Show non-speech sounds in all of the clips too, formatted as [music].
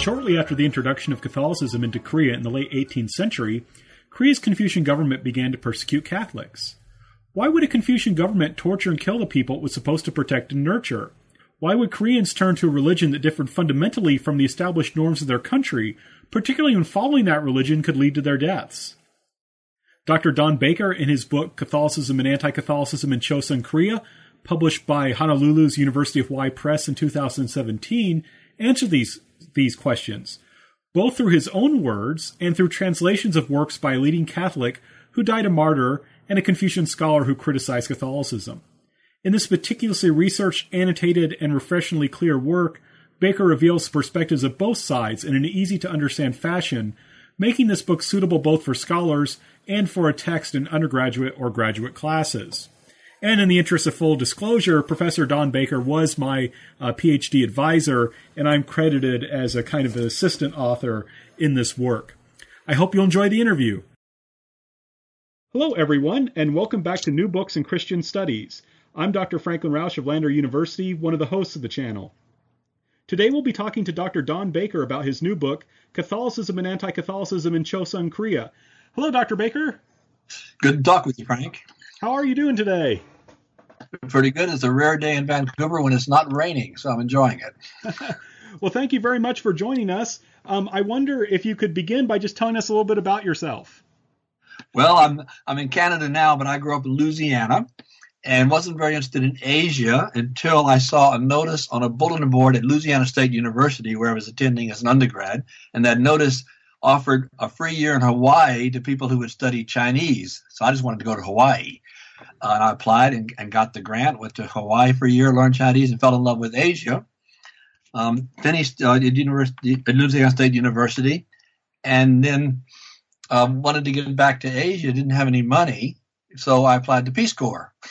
Shortly after the introduction of Catholicism into Korea in the late 18th century, Korea's Confucian government began to persecute Catholics. Why would a Confucian government torture and kill the people it was supposed to protect and nurture? Why would Koreans turn to a religion that differed fundamentally from the established norms of their country, particularly when following that religion could lead to their deaths? Dr. Don Baker, in his book Catholicism and Anti Catholicism in Chosun Korea, published by Honolulu's University of Hawaii Press in 2017, answered these, these questions, both through his own words and through translations of works by a leading Catholic who died a martyr and a Confucian scholar who criticized Catholicism. In this meticulously researched, annotated, and refreshingly clear work, Baker reveals perspectives of both sides in an easy to understand fashion, making this book suitable both for scholars and for a text in undergraduate or graduate classes. And in the interest of full disclosure, Professor Don Baker was my uh, PhD advisor, and I'm credited as a kind of an assistant author in this work. I hope you'll enjoy the interview. Hello, everyone, and welcome back to New Books in Christian Studies. I'm Dr. Franklin Rausch of Lander University, one of the hosts of the channel. Today we'll be talking to Dr. Don Baker about his new book, Catholicism and Anti-Catholicism in Chosun Korea. Hello, Dr. Baker. Good to talk with you, Frank. How are you doing today? Pretty good. It's a rare day in Vancouver when it's not raining, so I'm enjoying it. [laughs] well, thank you very much for joining us. Um, I wonder if you could begin by just telling us a little bit about yourself. Well, I'm I'm in Canada now, but I grew up in Louisiana, and wasn't very interested in Asia until I saw a notice on a bulletin board at Louisiana State University where I was attending as an undergrad, and that notice offered a free year in Hawaii to people who would study Chinese. So I just wanted to go to Hawaii. Uh, and I applied and, and, got the grant, went to Hawaii for a year, learned Chinese, and fell in love with Asia. Um, finished uh, at, university, at Louisiana State University, and then um, wanted to get back to Asia, didn't have any money, so I applied to Peace Corps. [laughs]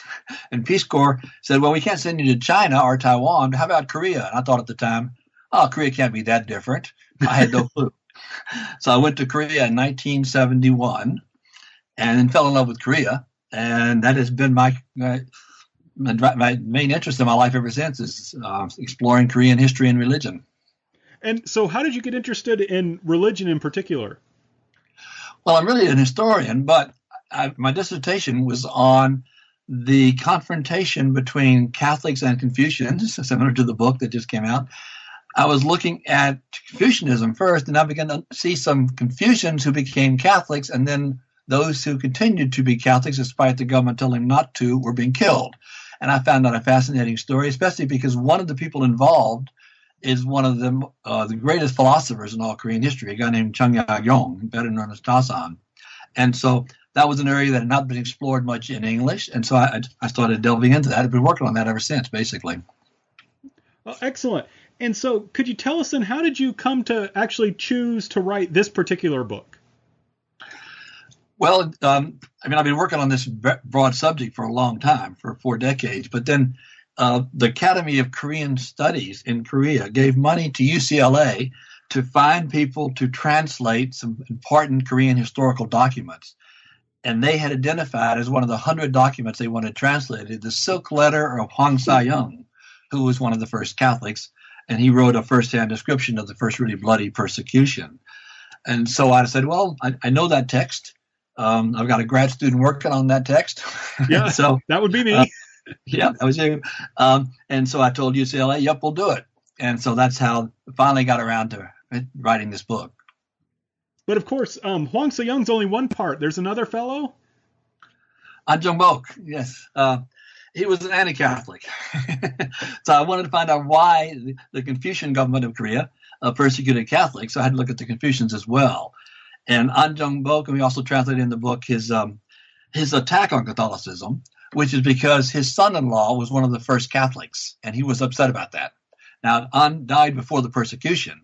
And Peace Corps said, well, we can't send you to China or Taiwan. How about Korea? And I thought at the time, oh, Korea can't be that different. I had no [laughs] clue. so I went to Korea in 1971 and then fell in love with Korea. And that has been my, my, my main interest in my life ever since is uh, exploring Korean history and religion. And so, how did you get interested in religion in particular? Well, I'm really an historian, but I, my dissertation was on the confrontation between Catholics and Confucians, [laughs] similar to the book that just came out. I was looking at Confucianism first, and I began to see some Confucians who became Catholics, and then those who continued to be Catholics, despite the government telling them not to, were being killed. And I found that a fascinating story, especially because one of the people involved is one of the uh, the greatest philosophers in all Korean history, a guy named Chung Ya Yong, better known as Tasan. And so that was an area that had not been explored much in English, and so I, I started delving into that. I've been working on that ever since, basically. Well, excellent. And so, could you tell us then how did you come to actually choose to write this particular book? Well, um, I mean, I've been working on this broad subject for a long time, for four decades. But then uh, the Academy of Korean Studies in Korea gave money to UCLA to find people to translate some important Korean historical documents. And they had identified as one of the hundred documents they wanted translated the Silk Letter of Hwang Sa-young, who was one of the first Catholics, and he wrote a first-hand description of the first really bloody persecution. And so I said, well, I, I know that text. Um, I've got a grad student working on that text. [laughs] Yeah, so that would be me. Uh, yeah, that was you. Um, and so I told UCLA, yep, we'll do it. And so that's how I finally got around to writing this book. But of course, um, Hwang Sa-young's only one part. There's another fellow. An Jung-bok, yes. Uh, he was an anti-Catholic. [laughs] so I wanted to find out why the, the Confucian government of Korea uh, persecuted Catholics. So I had to look at the Confucians as well. And An Jung-bok, and we also translated in the book his um, his attack on Catholicism, which is because his son-in-law was one of the first Catholics, and he was upset about that. Now, An died before the persecution,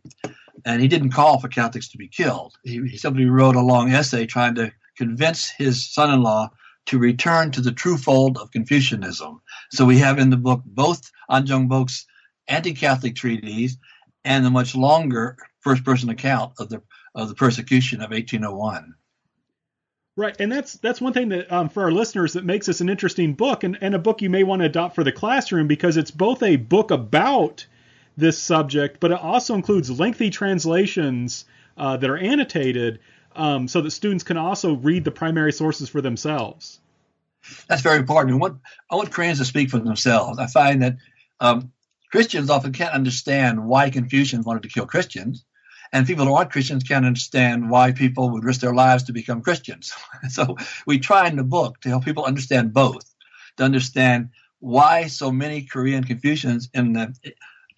and he didn't call for Catholics to be killed. He, he simply wrote a long essay trying to convince his son-in-law to return to the true fold of Confucianism. So we have in the book both An Jung-bok's anti-Catholic treatise and the much longer first-person account of the of the persecution of 1801. Right, and that's that's one thing that um, for our listeners that makes this an interesting book, and, and a book you may want to adopt for the classroom because it's both a book about this subject, but it also includes lengthy translations uh, that are annotated um, so that students can also read the primary sources for themselves. That's very important. I want, I want Koreans to speak for themselves. I find that um, Christians often can't understand why Confucians wanted to kill Christians, and people who aren't Christians can't understand why people would risk their lives to become Christians. [laughs] so we try in the book to help people understand both, to understand why so many Korean Confucians in the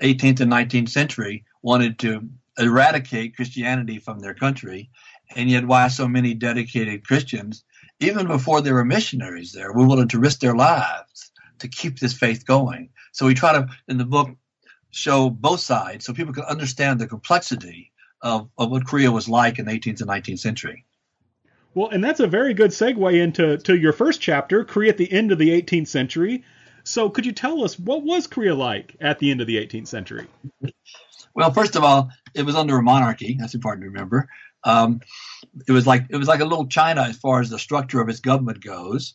18th and 19th century wanted to eradicate Christianity from their country, and yet why so many dedicated Christians, even before there were missionaries there, were willing to risk their lives to keep this faith going. So we try to, in the book, show both sides so people can understand the complexity of, of what Korea was like in the 18th and 19th century. Well, and that's a very good segue into to your first chapter, Korea at the end of the 18th century. So, could you tell us what was Korea like at the end of the 18th century? Well, first of all, it was under a monarchy. That's important to remember. Um, it was like it was like a little China as far as the structure of its government goes,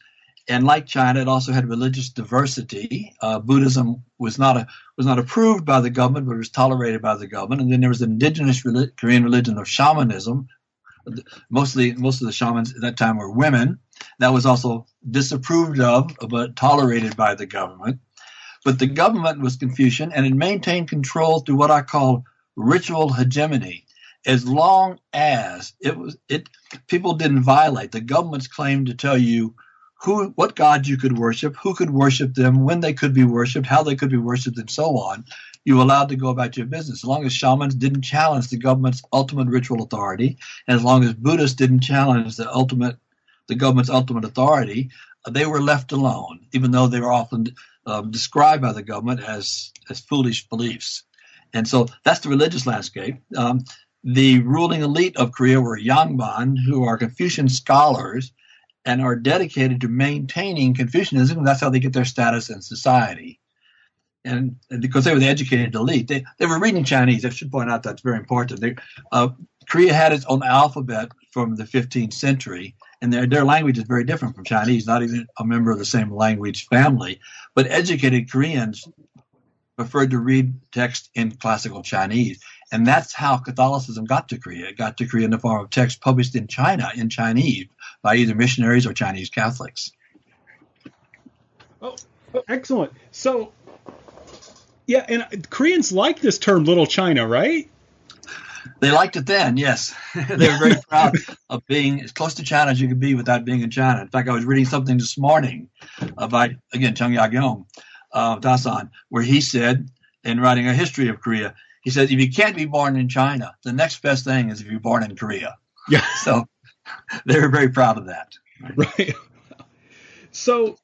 and like China, it also had religious diversity. Uh, Buddhism was not a, was not approved by the government, but it was tolerated by the government. And then there was the indigenous Korean religion of shamanism. Mostly, most of the shamans at that time were women. That was also disapproved of, but tolerated by the government. But the government was Confucian, and it maintained control through what I call ritual hegemony. As long as it was, it people didn't violate the government's claim to tell you who, what gods you could worship, who could worship them, when they could be worshipped, how they could be worshipped, and so on. You were allowed to go about your business as long as shamans didn't challenge the government's ultimate ritual authority, and as long as Buddhists didn't challenge the ultimate, the government's ultimate authority, they were left alone, even though they were often um, described by the government as as foolish beliefs. And so that's the religious landscape. Um, the ruling elite of Korea were Yangban, who are Confucian scholars and are dedicated to maintaining Confucianism. That's how they get their status in society. And, and because they were the educated elite, they, they were reading Chinese. I should point out that's very important. They, uh, Korea had its own alphabet from the 15th century, and their, their language is very different from Chinese, not even a member of the same language family. But educated Koreans preferred to read text in classical Chinese. And that's how Catholicism got to Korea. It got to Korea in the form of text published in China in Chinese by either missionaries or Chinese Catholics. Oh, excellent. So, yeah, and Koreans like this term "Little China," right? They liked it then, yes. [laughs] they were very [laughs] proud of being as close to China as you could be without being in China. In fact, I was reading something this morning about, again, Chung Ya-kyung, uh, Dasan, where he said, in writing a history of Korea, he said, if you can't be born in China, the next best thing is if you're born in Korea. Yeah. [laughs] So they were very proud of that. Right. right. So,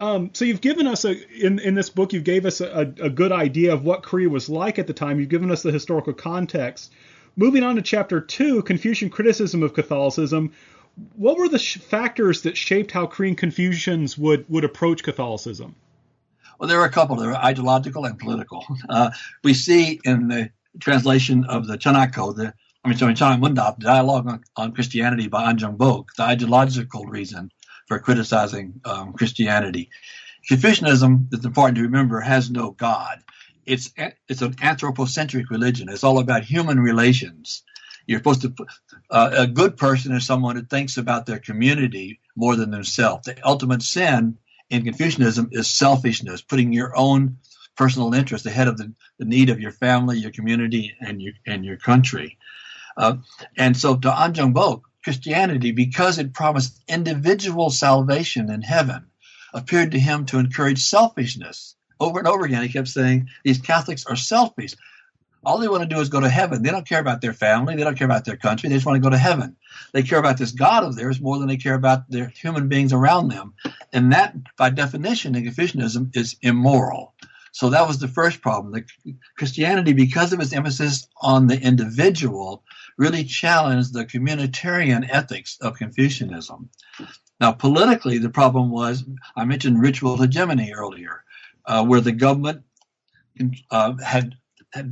um, so you've given us a in in this book, you've gave us a, a good idea of what Korea was like at the time. You've given us the historical context. Moving on to chapter two, Confucian criticism of Catholicism. What were the sh- factors that shaped how Korean Confucians would would approach Catholicism? Well, there are a couple. There are ideological and political. Uh, we see in the translation of the Chanakko, the I mean, sorry, Chanakh Mundap, the dialogue on, on, Christianity by An Jung Bok, the ideological reason for criticizing um, Christianity. Confucianism, it's important to remember, has no God. It's it's an anthropocentric religion. It's all about human relations. You're supposed to. Uh, a good person is someone who thinks about their community more than themselves. The ultimate sin in Confucianism is selfishness, putting your own personal interest ahead of the, the need of your family, your community, and your and your country. Uh, and so to An Jung Bok, Christianity, because it promised individual salvation in heaven, appeared to him to encourage selfishness. Over and over again, he kept saying these Catholics are selfish. All they want to do is go to heaven. They don't care about their family. They don't care about their country. They just want to go to heaven. They care about this God of theirs more than they care about their human beings around them. And that, by definition, in Confucianism, is immoral. So that was the first problem. The Christianity, because of its emphasis on the individual, really challenged the communitarian ethics of Confucianism. Now, politically, the problem was I mentioned ritual hegemony earlier, uh, where the government uh, had had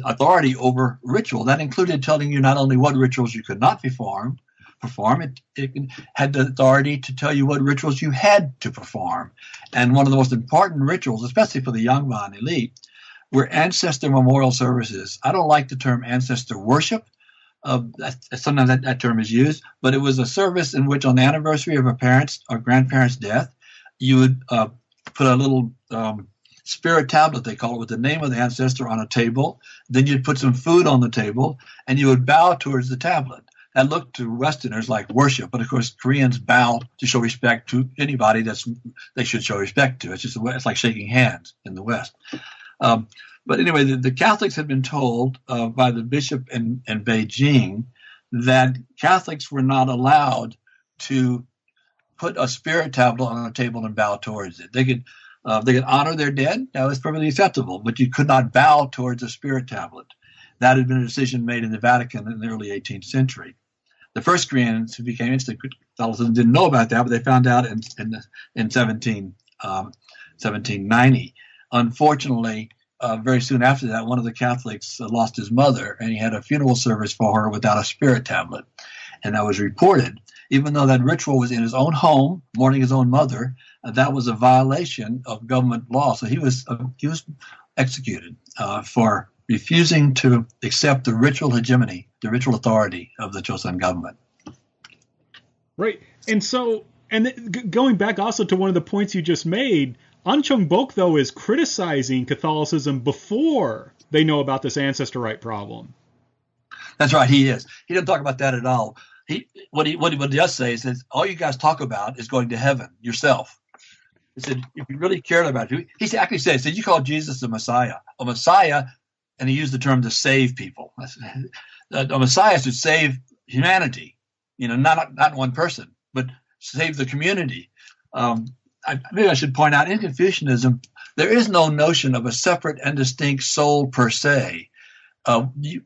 authority over ritual. That included telling you not only what rituals you could not perform, perform, it, it had the authority to tell you what rituals you had to perform. And one of the most important rituals, especially for the young Yangban elite, were ancestor memorial services. I don't like the term ancestor worship. Uh, sometimes that, that term is used, but it was a service in which, on the anniversary of a parent's or grandparent's death, you would uh, put a little um, spirit tablet, they call it, with the name of the ancestor on a table. Then you'd put some food on the table, and you would bow towards the tablet. That looked to Westerners like worship, but of course Koreans bow to show respect to anybody that's they should show respect to. It's just it's like shaking hands in the West. Um, but anyway, the, the, Catholics had been told uh, by the bishop in, in Beijing that Catholics were not allowed to put a spirit tablet on a table and bow towards it. They could uh, they could honor their dead. That was perfectly acceptable, but you could not bow towards a spirit tablet. That had been a decision made in the Vatican in the early 18th century. The first Koreans who became instant Catholicism didn't know about that, but they found out in in, in 17, um, 1790. Unfortunately, uh, very soon after that, one of the Catholics uh, lost his mother, and he had a funeral service for her without a spirit tablet, and that was reported. Even though that ritual was in his own home, mourning his own mother, uh, that was a violation of government law. So he was uh, he was executed uh, for refusing to accept the ritual hegemony, the ritual authority of the Joseon government. Right, and so and going back also to one of the points you just made, An Chung Bok though is criticizing Catholicism before they know about this ancestor right problem. That's right, he is. He doesn't talk about that at all. He what he what he, does say is that all you guys talk about is going to heaven yourself. He said, if you really cared about it, he actually said, said you call Jesus the Messiah. A Messiah, and he used the term to save people. A Messiah to save humanity, you know, not not one person, but save the community. Um, I, maybe I should point out in Confucianism, there is no notion of a separate and distinct soul per se. Uh, you,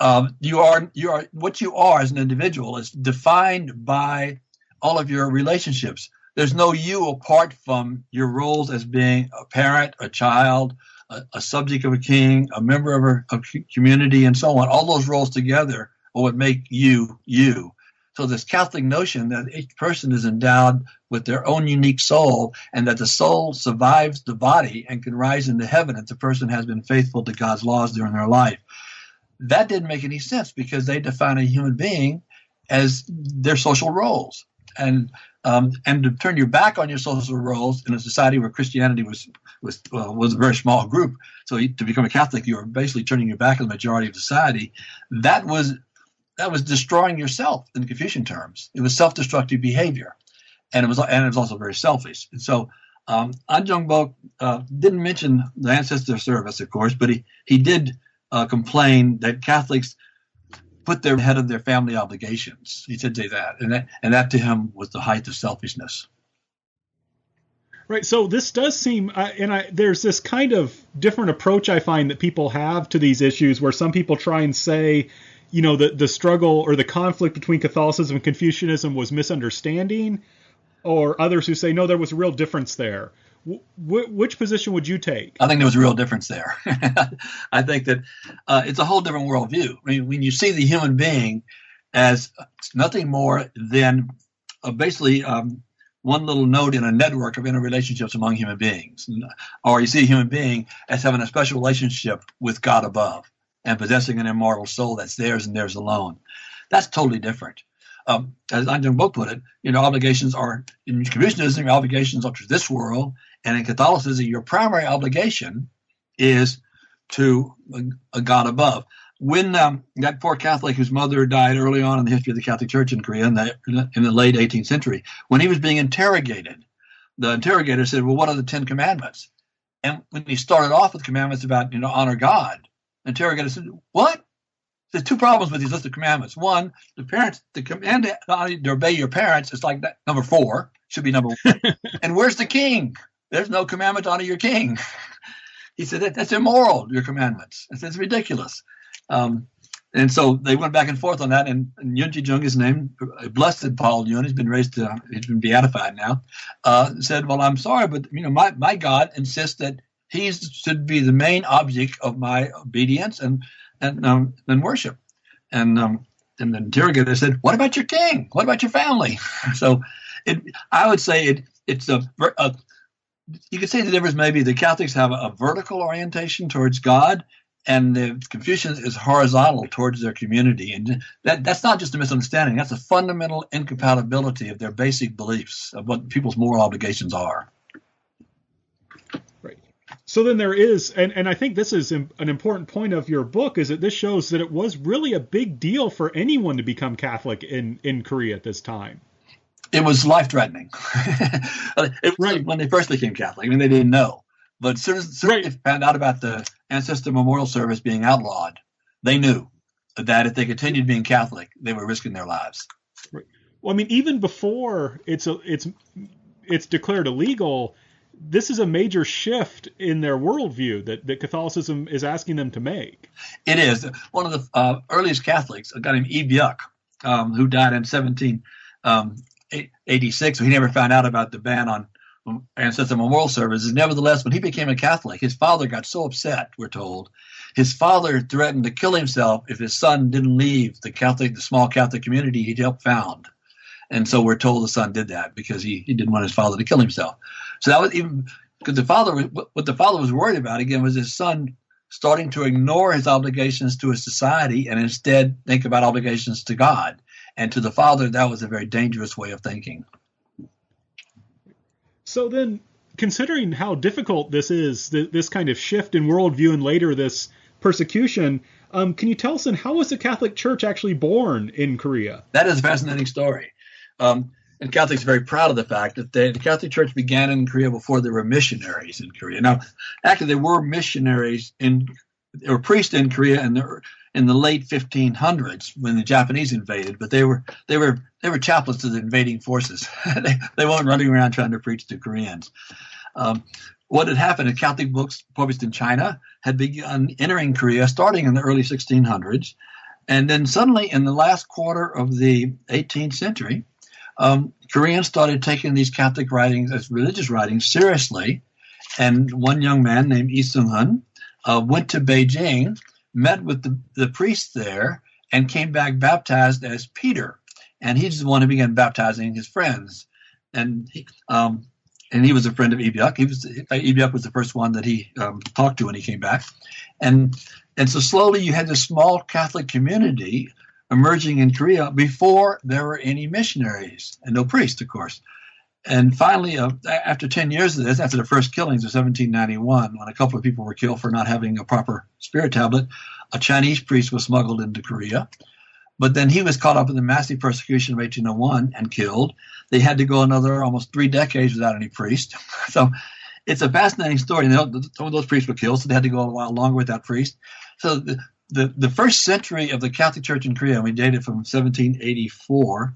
uh, you are you are what you are as an individual is defined by all of your relationships. There's no you apart from your roles as being a parent, a child, a, a subject of a king, a member of a, a community, and so on. All those roles together are what make you you. So this Catholic notion that each person is endowed with their own unique soul and that the soul survives the body and can rise into heaven if the person has been faithful to God's laws during their life. That didn't make any sense because they define a human being as their social roles. And um, and to turn your back on your social roles in a society where Christianity was was uh, was a very small group. So to become a Catholic, you were basically turning your back on the majority of society. That was that was destroying yourself in Confucian terms. It was self-destructive behavior, and it was and it was also very selfish. And so um, An Chung Bok uh, didn't mention the ancestor service, of course, but he he did uh, complain that Catholics put their head of their family obligations. He did say that, and that and that to him was the height of selfishness. Right. So this does seem, uh, and I, there's this kind of different approach I find that people have to these issues, where some people try and say, you know, the the struggle or the conflict between Catholicism and Confucianism was misunderstanding, or others who say no, there was a real difference there. Which position would you take? I think there was a real difference there. [laughs] I think that uh, it's a whole different worldview. I mean, when you see the human being as nothing more than uh, basically um, one little node in a network of interrelationships among human beings, or you see a human being as having a special relationship with God above and possessing an immortal soul that's theirs and theirs alone. That's totally different. Um, as An Chung put it, you know, obligations are in Confucianism, obligations are to this world, and in Catholicism, your primary obligation is to a, God above. When um, that poor Catholic whose mother died early on in the history of the Catholic Church in Korea in the, in the late 18th century, when he was being interrogated, the interrogator said, "Well, what are the Ten Commandments?" And when he started off with commandments about you know honor God, the interrogator said, "What?" There's two problems with these list of commandments. One, the parents, the command to obey your parents is like that. Number four should be number one. [laughs] and where's the king? There's no commandment to honor your king. [laughs] he said, that, that's immoral, your commandments. I said, it's ridiculous. Um, and so they went back and forth on that. And, and Yun Jung, his name, blessed Paul Yun, he's been raised to, he's been beatified now, uh, said, well, I'm sorry, but, you know, my, my God insists that he should be the main object of my obedience and, and, um, and worship. And, um, and the interrogator said, what about your king? What about your family? [laughs] so it, I would say it, it's a, a you could say the difference maybe the Catholics have a, a vertical orientation towards God, and the Confucians is horizontal towards their community. And that, that's not just a misunderstanding, that's a fundamental incompatibility of their basic beliefs of what people's moral obligations are. Right. So then there is, and, and I think this is an important point of your book, is that this shows that it was really a big deal for anyone to become Catholic in, in Korea at this time. It was life threatening. [laughs] right. When they first became Catholic, I mean, they didn't know. But as soon as, soon as they found out about the ancestor memorial service being outlawed, they knew that if they continued being Catholic, they were risking their lives. Right. Well, I mean, even before it's a, it's it's declared illegal, this is a major shift in their worldview that, that Catholicism is asking them to make. It is. One of the uh, earliest Catholics, a guy named Lee Byuk, um, who died in 17, um, so he never found out about the ban on ancestor memorial services. Nevertheless, when he became a Catholic, his father got so upset, we're told. His father threatened to kill himself if his son didn't leave the Catholic, the small Catholic community he'd helped found. And so we're told the son did that because he, he didn't want his father to kill himself. So that was even because the father, what the father was worried about again was his son starting to ignore his obligations to his society and instead think about obligations to God. And to the father, that was a very dangerous way of thinking. So then, considering how difficult this is, th- this kind of shift in worldview and later this persecution, um, can you tell us then how was the Catholic Church actually born in Korea? That is a fascinating story. Um, and Catholics are very proud of the fact that they, the Catholic Church began in Korea before there were missionaries in Korea. Now, actually, there were missionaries in, there were priests in Korea in the in the late 1500s when the Japanese invaded, but they were they were they were chaplains to the invading forces. [laughs] they, they weren't running around trying to preach to Koreans. Um, what had happened in Catholic books published in China had begun entering Korea starting in the early 1600s. And then suddenly, in the last quarter of the 18th century, um, Koreans started taking these Catholic writings as religious writings seriously. And one young man named Lee Seung-hun uh, went to Beijing, met with the, the priest there, and came back baptized as Peter. And he's the one who began baptizing his friends. And he, um, and he was a friend of Lee Byuk. He was Lee Byuk was the first one that he um, talked to when he came back, and and so slowly you had this small Catholic community emerging in Korea before there were any missionaries and no priests, of course. And finally, uh, after 10 years of this, after the first killings of 1791, when a couple of people were killed for not having a proper spirit tablet, a Chinese priest was smuggled into Korea. But then he was caught up in the massive persecution of 1801 and killed. They had to go another almost three decades without any priest. [laughs] So it's a fascinating story. some of those priests were killed, so they had to go a while longer without priests. So the, the, the first century of the Catholic Church in Korea, we date it from 1784.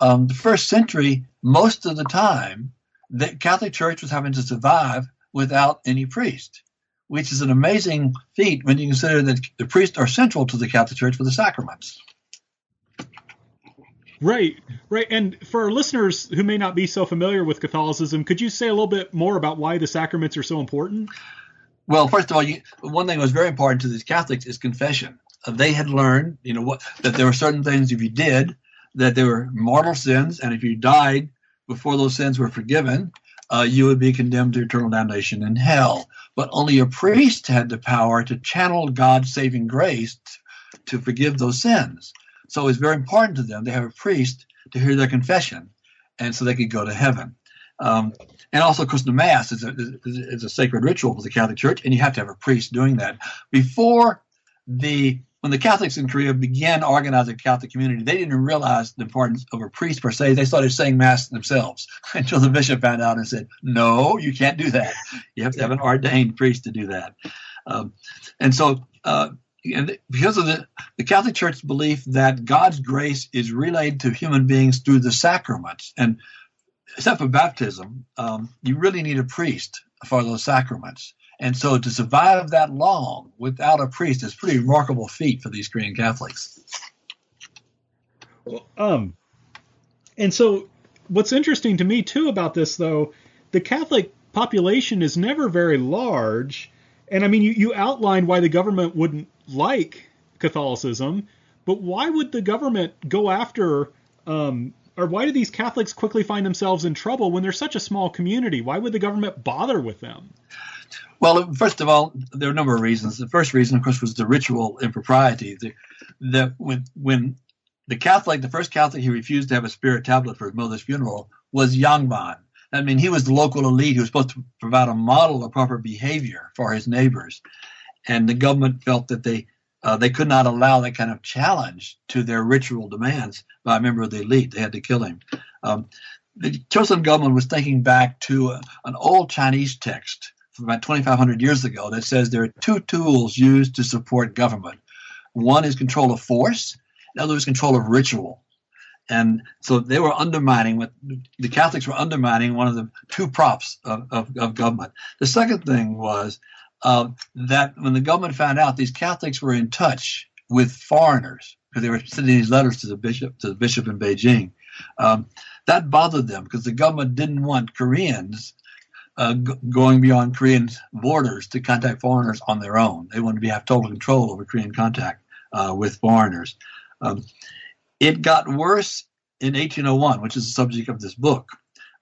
Um, the first century, most of the time, the Catholic Church was having to survive without any priest, which is an amazing feat when you consider that the priests are central to the Catholic Church for the sacraments. Right, right. And for our listeners who may not be so familiar with Catholicism, could you say a little bit more about why the sacraments are so important? Well, first of all, you, one thing that was very important to these Catholics is confession. Uh, they had learned, you know, what that there were certain things if you did that there were mortal sins, and if you died before those sins were forgiven, uh, you would be condemned to eternal damnation in hell. But only a priest had the power to channel God's saving grace to forgive those sins. So it's very important to them to have a priest to hear their confession, and so they could go to heaven. Um, and also, of course, the Mass is a, is a sacred ritual for the Catholic Church, and you have to have a priest doing that. Before the when the Catholics in Korea began organizing a Catholic community, they didn't realize the importance of a priest per se. They started saying Mass themselves [laughs] until the bishop found out and said, "No, you can't do that. You have to have an ordained priest to do that." Um, and so, uh, and because of the, the Catholic Church's belief that God's grace is relayed to human beings through the sacraments, and except for baptism, um, you really need a priest for those sacraments. And so to survive that long without a priest is a pretty remarkable feat for these Korean Catholics. Well, um, and so what's interesting to me too about this, though, the Catholic population is never very large. And I mean, you, you outlined why the government wouldn't like Catholicism, but why would the government go after um, or why do these Catholics quickly find themselves in trouble when they're such a small community? Why would the government bother with them? Well, first of all, there are a number of reasons. The first reason, of course, was the ritual impropriety. The, the, when, when the Catholic, the first Catholic who refused to have a spirit tablet for his mother's funeral was Yangban. I mean, he was the local elite who was supposed to provide a model of proper behavior for his neighbors. And the government felt that they uh, they could not allow that kind of challenge to their ritual demands by a member of the elite. They had to kill him. Um, the Chosun government was thinking back to a, an old Chinese text from about 2,500 years ago that says there are two tools used to support government. One is control of force, the other is control of ritual. And so they were undermining what the Catholics were undermining one of the two props of, of, of government. The second thing was uh, that when the government found out these Catholics were in touch with foreigners because they were sending these letters to the bishop to the bishop in Beijing, um, that bothered them because the government didn't want Koreans uh, g- going beyond Korean borders to contact foreigners on their own. They wanted to be, have total control over Korean contact uh, with foreigners. Um, it got worse in 1801, which is the subject of this book.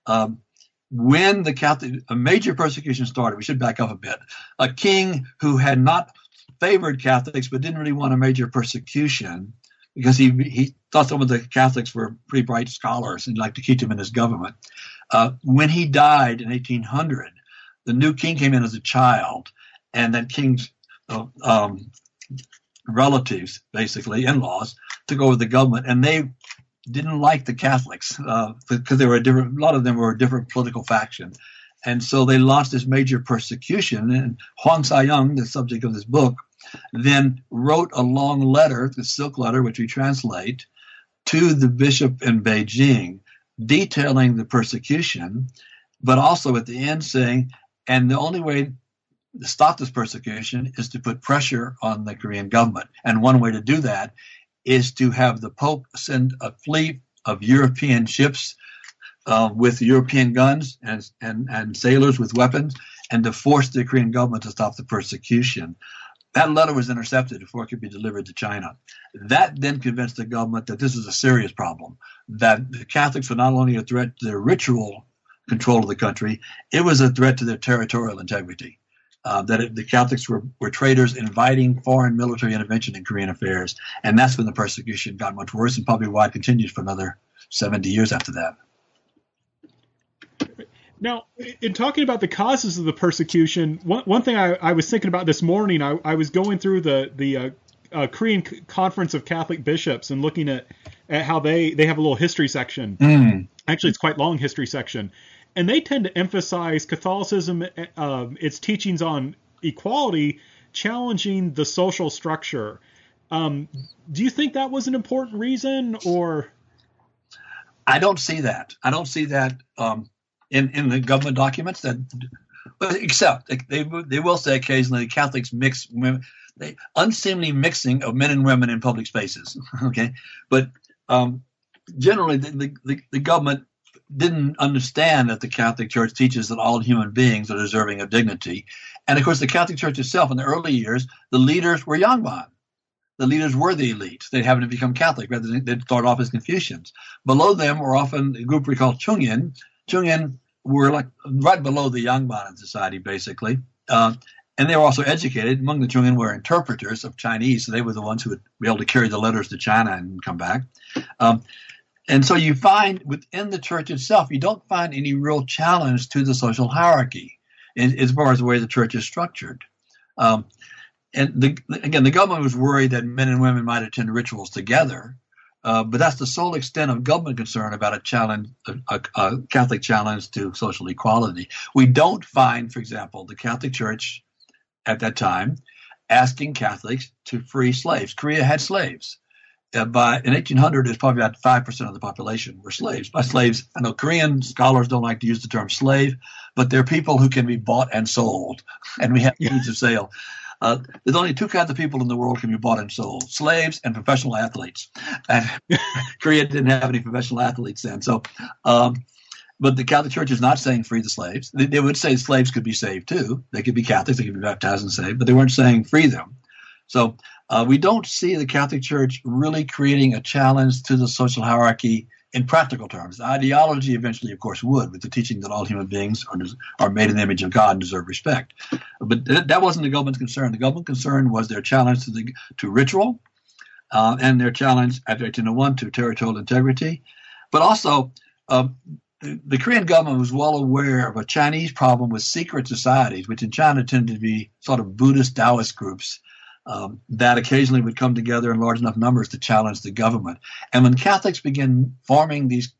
Um, when the Catholic, a major persecution started, we should back up a bit. A king who had not favored Catholics but didn't really want a major persecution because he he thought some of the Catholics were pretty bright scholars and liked to keep them in his government. Uh, when he died in 1800, the new king came in as a child, and that king's uh, um, relatives, basically in-laws, took over the government, and they didn't like the Catholics uh, because they were a different. A lot of them were a different political faction, and so they launched this major persecution. And Hwang Sa-young, the subject of this book, then wrote a long letter, the Silk Letter, which we translate, to the bishop in Beijing, detailing the persecution, but also at the end saying, and the only way to stop this persecution is to put pressure on the Korean government. And one way to do that is to have the Pope send a fleet of European ships uh, with European guns and, and, and sailors with weapons and to force the Korean government to stop the persecution. That letter was intercepted before it could be delivered to China. That then convinced the government that this is a serious problem, that the Catholics were not only a threat to their ritual control of the country, it was a threat to their territorial integrity uh, that it, the Catholics were, were traitors inviting foreign military intervention in Korean affairs. And that's when the persecution got much worse and probably why it continued for another 70 years after that. Now, in talking about the causes of the persecution, one, one thing I, I was thinking about this morning, I, I was going through the, the uh, uh, Korean Conference of Catholic Bishops and looking at, at how they, they have a little history section. Mm. Actually, it's quite long history section and they tend to emphasize Catholicism, uh, its teachings on equality, challenging the social structure. Um, do you think that was an important reason, or? I don't see that. I don't see that um, in in the government documents. That, except they they will say occasionally Catholics mix women, they unseemly mixing of men and women in public spaces. [laughs] okay, but um, generally the, the, the government didn't understand that the Catholic Church teaches that all human beings are deserving of dignity. And of course, the Catholic Church itself, in the early years, the leaders were Yangban. The leaders were the elite. They happened to become Catholic rather than they'd start off as Confucians. Below them were often a group we call Chungin. Chungin were like right below the Yangban in society, basically. Uh, and they were also educated. Among the Chungin were interpreters of Chinese, so they were the ones who would be able to carry the letters to China and come back. Um, and so you find within the church itself, you don't find any real challenge to the social hierarchy in, as far as the way the church is structured. Um, and the, again, the government was worried that men and women might attend rituals together, uh, but that's the sole extent of government concern about a challenge, a, a, a, Catholic challenge to social equality. We don't find, for example, the Catholic Church at that time asking Catholics to free slaves. Korea had slaves by in 1800, it's probably about five percent of the population were slaves. By slaves, I know Korean scholars don't like to use the term slave, but they're people who can be bought and sold, and we have means of sale. Uh, there's only two kinds of people in the world can be bought and sold: slaves and professional athletes. And [laughs] Korea didn't have any professional athletes then, so. Um, but the Catholic Church is not saying free the slaves. They, they, would say slaves could be saved too. They could be Catholics, they could be baptized and saved, but they weren't saying free them. So uh, we don't see the Catholic Church really creating a challenge to the social hierarchy in practical terms. The ideology eventually, of course, would, with the teaching that all human beings are, are made in the image of God and deserve respect. But th- that wasn't the government's concern. The government concern was their challenge to, the, to ritual uh, and their challenge after 1801 to territorial integrity. But also, uh, the, the Korean government was well aware of a Chinese problem with secret societies, which in China tended to be sort of Buddhist Taoist groups um, that occasionally would come together in large enough numbers to challenge the government. And when Catholics began forming these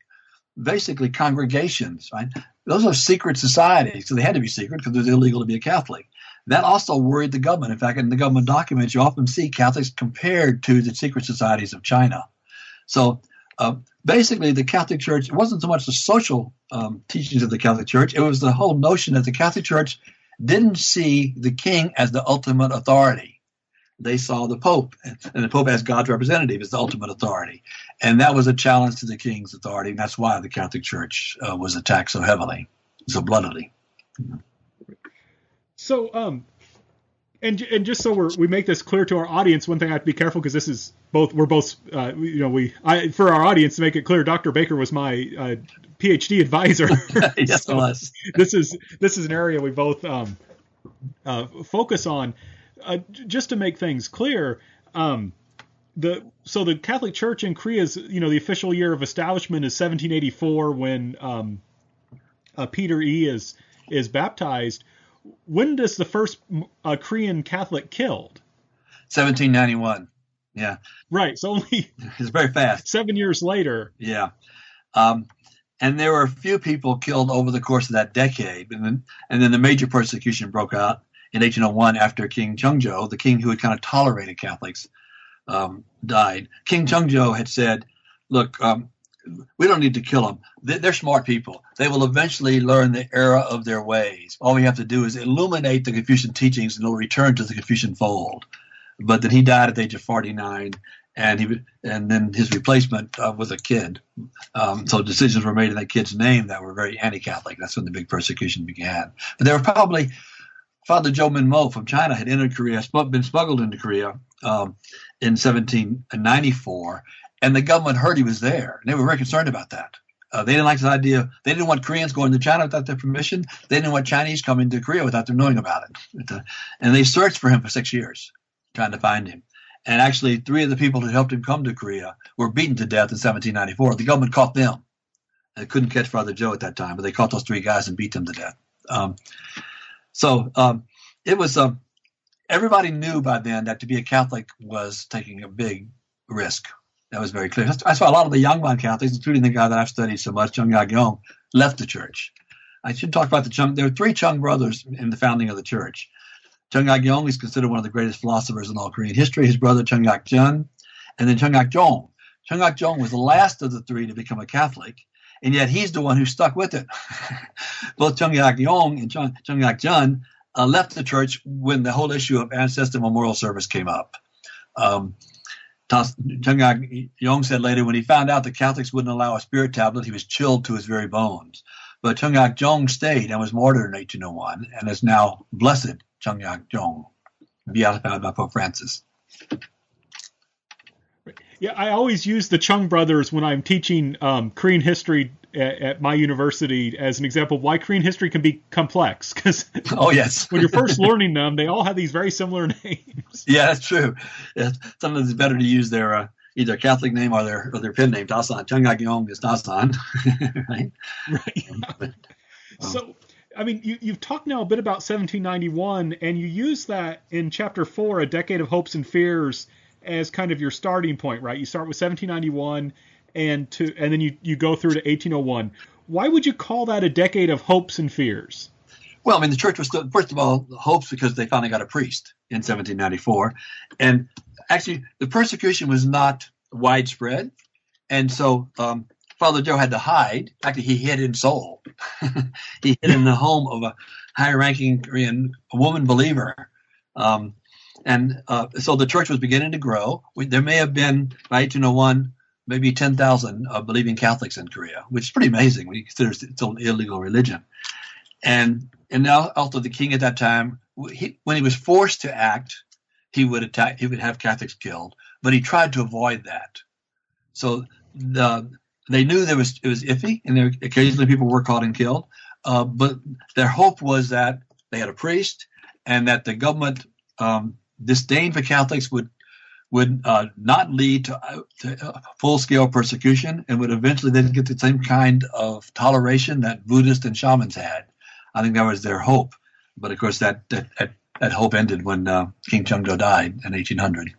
basically congregations, right? Those are secret societies, so they had to be secret because it was illegal to be a Catholic. That also worried the government. In fact, in the government documents, you often see Catholics compared to the secret societies of China. So uh, basically, the Catholic Church, it wasn't so much the social um, teachings of the Catholic Church, it was the whole notion that the Catholic Church didn't see the king as the ultimate authority they saw the Pope, and the Pope as God's representative, as the ultimate authority. And that was a challenge to the king's authority, and that's why the Catholic Church uh, was attacked so heavily, so bloodily. So, um, and and just so we we make this clear to our audience, one thing I have to be careful because this is both we're both uh, you know we I for our audience to make it clear, Dr. Baker was my uh, PhD advisor. [laughs] yes, so was. This is this is an area we both um, uh, focus on uh, just to make things clear, um, the so the Catholic Church in Korea's you know the official year of establishment is 1784 when um, uh, Peter E is is baptized. When does the first uh, Korean Catholic killed? 1791. Yeah. Right. So only [laughs] it's very fast. Seven years later. Yeah. Um, and there were a few people killed over the course of that decade, and then and then the major persecution broke out in 1801 after King Chungjo, the king who had kind of tolerated Catholics, um, died. King Chungjo had said, "Look, um, we don't need to kill them. They're smart people. They will eventually learn the error of their ways. All we have to do is illuminate the Confucian teachings, and they'll return to the Confucian fold." But then he died at the age of 49, and he and then his replacement uh, was a kid. Um, so decisions were made in that kid's name that were very anti-Catholic. That's when the big persecution began. But there were probably Father Zhou Wenmo from China had entered Korea, been smuggled into Korea um, in 1794, and the government heard he was there. And they were very concerned about that. Uh, they didn't like the idea. They didn't want Koreans going to China without their permission. They didn't want Chinese coming to Korea without them knowing about it. And they searched for him for six years, trying to find him. And actually, three of the people who helped him come to Korea were beaten to death in 1794. The government caught them. They couldn't catch Father Zhou at that time, but they caught those three guys and beat them to death. Um, so um, it was um, everybody knew by then that to be a Catholic was taking a big risk. That was very clear. I saw a lot of the Yangban Catholics, including the guy that I've studied so much, Chung Yong, left the church. I should talk about the Chung. There were three Chung brothers in the founding of the church. Chung Yong is considered one of the greatest philosophers in all Korean history. His brother Chung Jun, and then Chung Jong. Chung Jong was the last of the three to become a Catholic, and yet he's the one who stuck with it. [laughs] Both Chung Yong and Chung, Chung Jun uh, left the church when the whole issue of ancestor memorial service came up. Um, Chung Yong said later, when he found out the Catholics wouldn't allow a spirit tablet, he was chilled to his very bones. But Chung Jong stayed and was martyred in 1801 and is now blessed Chung Jong, beatified by Pope Francis. Yeah, I always use the Chung brothers when I'm teaching um, Korean history at, at, my university as an example of why Korean history can be complex. [laughs] Because oh yes, [laughs] when you're first learning them, they all have these very similar [laughs] names. Yeah, that's true. Yeah, sometimes it's better to use their uh, either Catholic name or their or their pen name. Dasan Chung Gyong is Dasan, right? Right. Um, so. I mean, you, you've talked now a bit about 1791, and you use that in chapter four, A Decade of Hopes and Fears, as kind of your starting point, right? You start with 1791 and to and then you you go through to 1801. Why would you call that a decade of hopes and fears? Well, I mean, the church was still, first of all hopes because they finally got a priest in 1794, and actually the persecution was not widespread, and so um, Father Zhou had to hide. Actually, he hid in Seoul. [laughs] he hid in the home of a high-ranking Korean woman believer. Um, and uh, so the church was beginning to grow. We, there may have been by 1801 maybe 10,000 uh, believing Catholics in Korea, which is pretty amazing when you consider it's an illegal religion. And and now also the king at that time, he, when he was forced to act, he would attack, he would have Catholics killed, but he tried to avoid that. So the they knew there was it was iffy, and there occasionally people were caught and killed. Uh, but their hope was that they had a priest, and that the government um, disdain for Catholics would would uh, not lead to, uh, to uh, full scale persecution, and would eventually then get the same kind of toleration that Buddhists and shamans had. I think that was their hope, but of course that that, that, that hope ended when uh, King Chungjo died in 1800.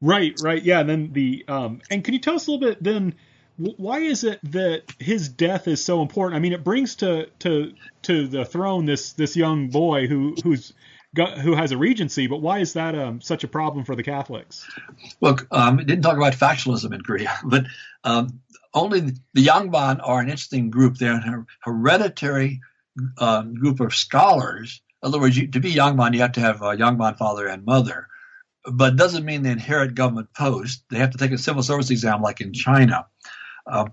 Right, right, yeah. And then the um, and can you tell us a little bit then? Why is it that his death is so important? I mean, it brings to to to the throne this this young boy who who's who has a regency, but why is that um, such a problem for the Catholics? Look, um, didn't talk about factionalism in Korea, [laughs] but um, only the Yangban are an interesting group. They're a hereditary uh, group of scholars. In other words, you, to be Yangban, you have to have a Yangban father and mother but doesn't mean they inherit government posts. They have to take a civil service exam like in China. Uh,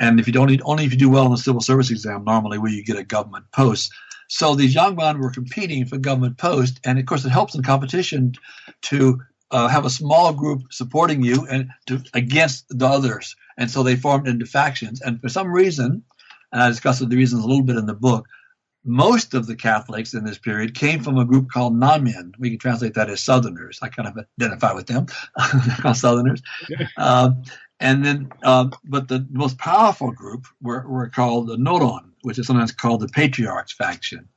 and if you don't, only if you do well in the civil service exam, normally where you get a government post. So these young men were competing for government posts, and of course it helps in competition to uh, have a small group supporting you and to against the others. And so they formed into factions. And for some reason, and I discussed the reasons a little bit in the book, most of the Catholics in this period came from a group called Namin. We can translate that as Southerners. I kind of identify with them, [laughs] Southerners. Um, and then, um, but the most powerful group were, were called the Noron, which is sometimes called the Patriarchs faction.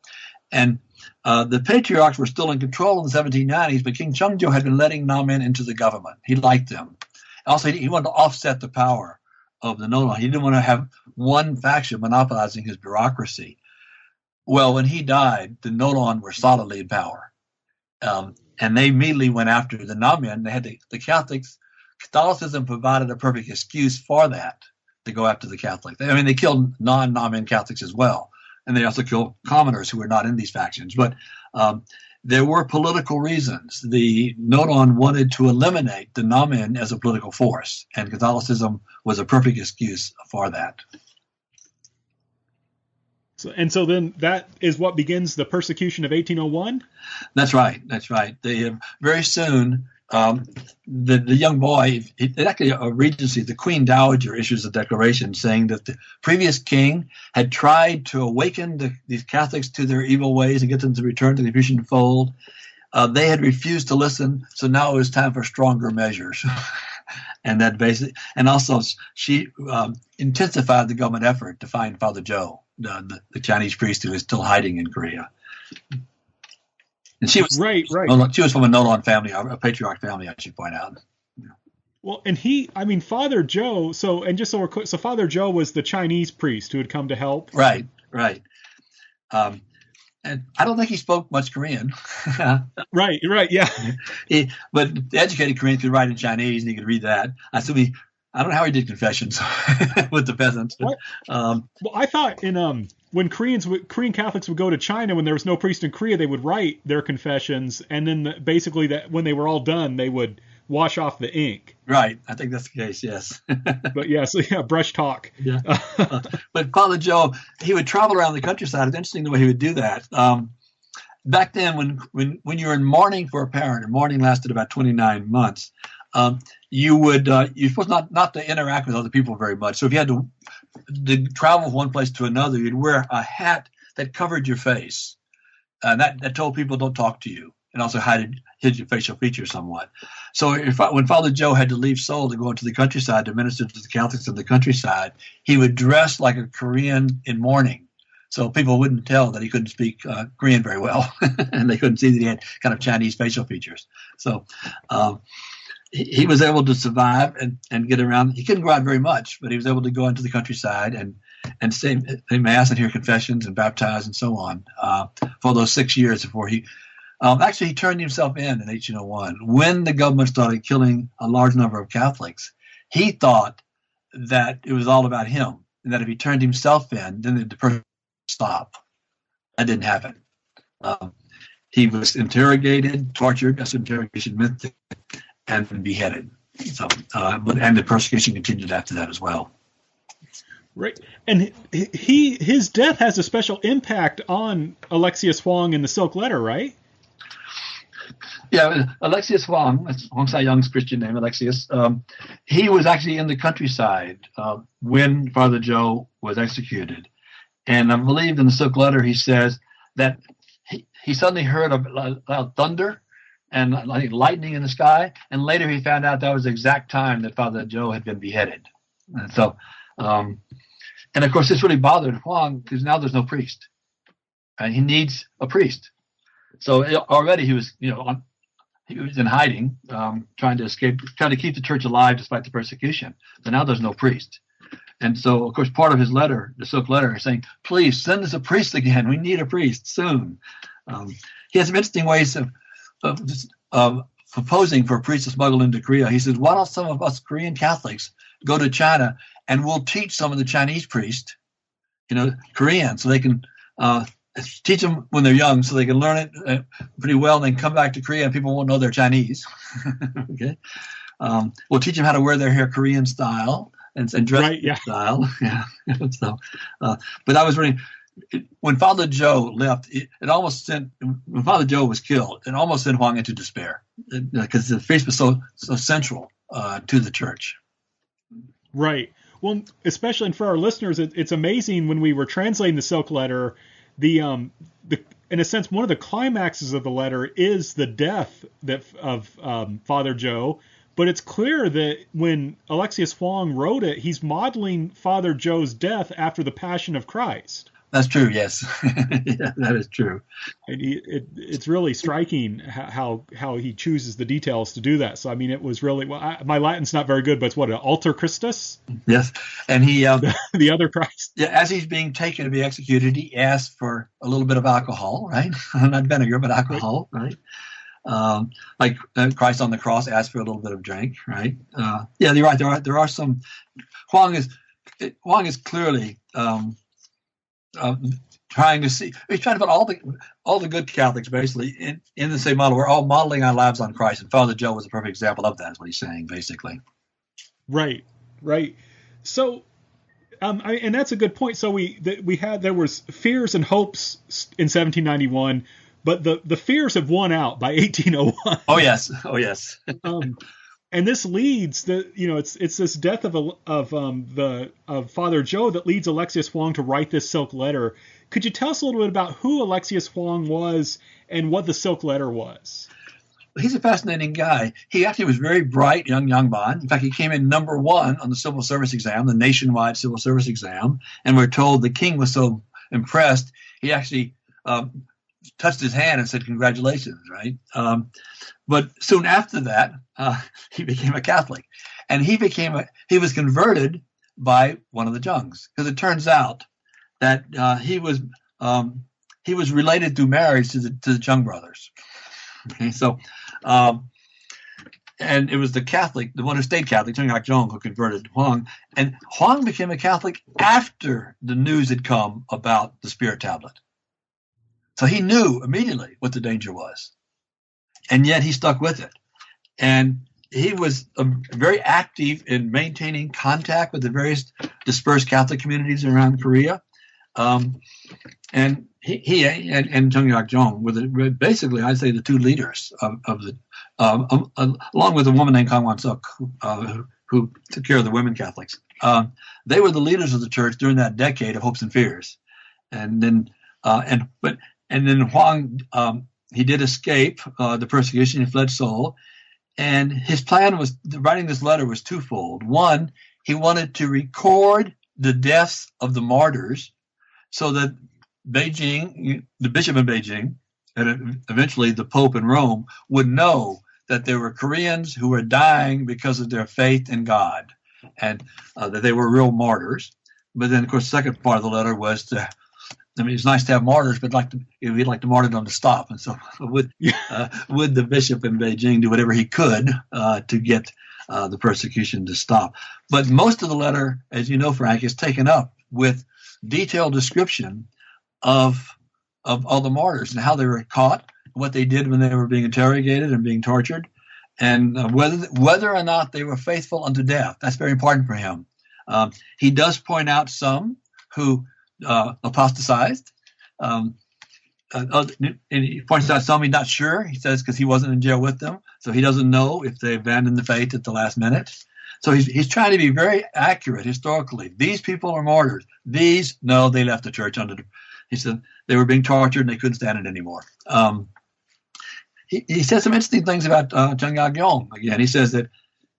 And uh, the patriarchs were still in control in the 1790s, but King Chungjo had been letting Namin into the government. He liked them. Also, he, he wanted to offset the power of the Noron. He didn't want to have one faction monopolizing his bureaucracy. Well, when he died, the Noron were solidly in power. Um, and they immediately went after the Namin. They had the, the Catholics. Catholicism provided a perfect excuse for that to go after the Catholics. I mean, they killed non-Namin Catholics as well, and they also killed commoners who were not in these factions. But um, there were political reasons. The Noron wanted to eliminate the Namin as a political force, and Catholicism was a perfect excuse for that. So, and so then that is what begins the persecution of 1801. That's right. That's right. They uh, very soon um, the the young boy, it, actually a regency, the Queen Dowager issues a declaration saying that the previous king had tried to awaken the, these Catholics to their evil ways and get them to return to the Confucian fold. Uh, they had refused to listen, so now it was time for stronger measures. [laughs] and that basically, and also she um, intensified the government effort to find Father Zhou the, the Chinese priest who is still hiding in Korea. And she was right, right. She was from a Noron family, a patriarch family, I should point out. Well, and he, I mean, Father Zhou. So, and just so we're clear, so Father Zhou was the Chinese priest who had come to help. Right, right. Um, and I don't think he spoke much Korean. [laughs] right, right, yeah. He, but the educated Korean could write in Chinese and he could read that. I assume he I don't know how he did confessions [laughs] with the peasants. But, um, well, I thought in um when Koreans Korean Catholics would go to China when there was no priest in Korea, they would write their confessions, and then the, basically that when they were all done, they would wash off the ink. Right, I think that's the case. Yes. [laughs] but yeah, so yeah, brush talk. Yeah. uh, [laughs] but Father Zhou, he would travel around the countryside. It's interesting the way he would do that. Um, back then, when when when you were in mourning for a parent, and mourning lasted about 29 months um, you would uh, you're supposed not not to interact with other people very much. So if you had to, to travel from one place to another, you'd wear a hat that covered your face, and that that told people don't talk to you, and also hid hid your facial features somewhat. So if when Father Zhou had to leave Seoul to go into the countryside to minister to the Catholics in the countryside, he would dress like a Korean in mourning. So people wouldn't tell that he couldn't speak uh, Korean very well, [laughs] and they couldn't see that he had kind of Chinese facial features. So, um, he, was able to survive and, and get around. He couldn't go out very much, but he was able to go into the countryside and and say, say mass and hear confessions and baptize and so on uh, for those six years before he. Um, actually, he turned himself in in 1801 when the government started killing a large number of Catholics. He thought that it was all about him, and that if he turned himself in, then the person would stop. That didn't happen. Um, he was interrogated, tortured. That's what interrogation meant and beheaded. So, uh, but and the persecution continued after that as well. Right, and he his death has a special impact on Alexius Hwang in the Silk Letter, right? Yeah, Alexius Hwang, that's Hwang Sa-young's Christian name, Alexius. Um, he was actually in the countryside uh, when Father Zhou was executed. And I believe in the Silk Letter he says that he, he suddenly heard a loud thunder and like lightning in the sky. And later he found out that was the exact time that Father Zhou had been beheaded. And so, um, and of course, this really bothered Hwang because now there's no priest. And he needs a priest. So already he was, you know, on, he was in hiding, um, trying to escape, trying to keep the church alive despite the persecution. So now there's no priest. And so, of course, part of his letter, the Silk letter, is saying, please send us a priest again. We need a priest soon. Um, he has some interesting ways of, of, of proposing for a priest to smuggle into Korea. He says, why don't some of us Korean Catholics go to China and we'll teach some of the Chinese priests, you know, Korean, so they can uh, teach them when they're young so they can learn it uh, pretty well and then come back to Korea and people won't know they're Chinese. [laughs] okay. Um, we'll teach them how to wear their hair Korean style and, and dress right, yeah. style. [laughs] yeah. [laughs] so, uh, but I was really, it, when Father Zhou left, it, it, almost sent, when Father Zhou was killed, it almost sent Hwang into despair because uh, the faith was so, so central uh, to the church. Right. Well, especially and for our listeners, it, it's amazing when we were translating the Silk Letter the um the in a sense one of the climaxes of the letter is the death that of um, Father Zhou. But it's clear that when Alexius Hwang wrote it, he's modeling Father Zhou's death after the Passion of Christ. That's true. Yes, [laughs] yeah, that is true. It, it, it's really striking how how he chooses the details to do that. So I mean, it was really well. I, my Latin's not very good, but it's what an alter Christus. Yes, and he um, [laughs] the other Christ. Yeah, as he's being taken to be executed, he asks for a little bit of alcohol, right? [laughs] not vinegar, but alcohol, right? right? Um, like uh, Christ on the cross asked for a little bit of drink, right? Uh, yeah, you're right. There are there are some. Hwang is Hwang is clearly. Um, uh, trying to see he's trying to put all the all the good Catholics basically in, in the same model. We're all modeling our lives on Christ, and Father Zhou was a perfect example of that. Is what he's saying basically. Right, right. So, um, I, and that's a good point. So we the, we had there was fears and hopes in 1791, but the the fears have won out by 1801. Oh yes, oh yes. [laughs] um, and this leads the you know it's it's this death of a, of um, the of Father Zhou that leads Alexius Hwang to write this silk letter. Could you tell us a little bit about who Alexius Hwang was and what the silk letter was? He's a fascinating guy. He actually was very bright, young Yangban. In fact, he came in number one on the civil service exam, the nationwide civil service exam, and we're told the king was so impressed he actually um, touched his hand and said congratulations, right? Um, but soon after that, uh, [laughs] he became a Catholic, and he became a he was converted by one of the Jungs because it turns out that uh, he was um, he was related through marriage to the to the Jung brothers. Okay, so. Um, and it was the Catholic, the one who stayed Catholic, Tung Jung, who converted Hwang. And Hwang became a Catholic after the news had come about the Spirit Tablet. So he knew immediately what the danger was. And yet he stuck with it. And he was um, very active in maintaining contact with the various dispersed Catholic communities around Korea. Um, and he, he and, and Chung Yak Jong were, the, basically, I'd say, the two leaders of, of the, um, um, along with a woman named Kang Wan Suk, uh, who, who, took care of the women Catholics. Um, they were the leaders of the church during that decade of hopes and fears. And then, uh, and but and then Hwang, um, he did escape uh, the persecution. He fled Seoul. And his plan was writing this letter was twofold. One, he wanted to record the deaths of the martyrs so that Beijing, the bishop in Beijing, and eventually the Pope in Rome would know that there were Koreans who were dying because of their faith in God and uh, that they were real martyrs. But then, of course, the second part of the letter was to I mean, it's nice to have martyrs, but like to, we'd like the martyrdom to stop. And so, [laughs] would uh, would the bishop in Beijing do whatever he could uh, to get uh, the persecution to stop? But most of the letter, as you know, Frank, is taken up with detailed description of of all the martyrs and how they were caught, what they did when they were being interrogated and being tortured, and uh, whether whether or not they were faithful unto death. That's very important for him. Um, he does point out some who uh, apostatized. Um, and he points out some he's not sure. He says because he wasn't in jail with them, so he doesn't know if they abandoned the faith at the last minute. So he's he's trying to be very accurate historically. These people are martyrs. These no, they left the church under. He said they were being tortured and they couldn't stand it anymore. Um, he, he says some interesting things about uh, Chung Yag-yong. Again, he says that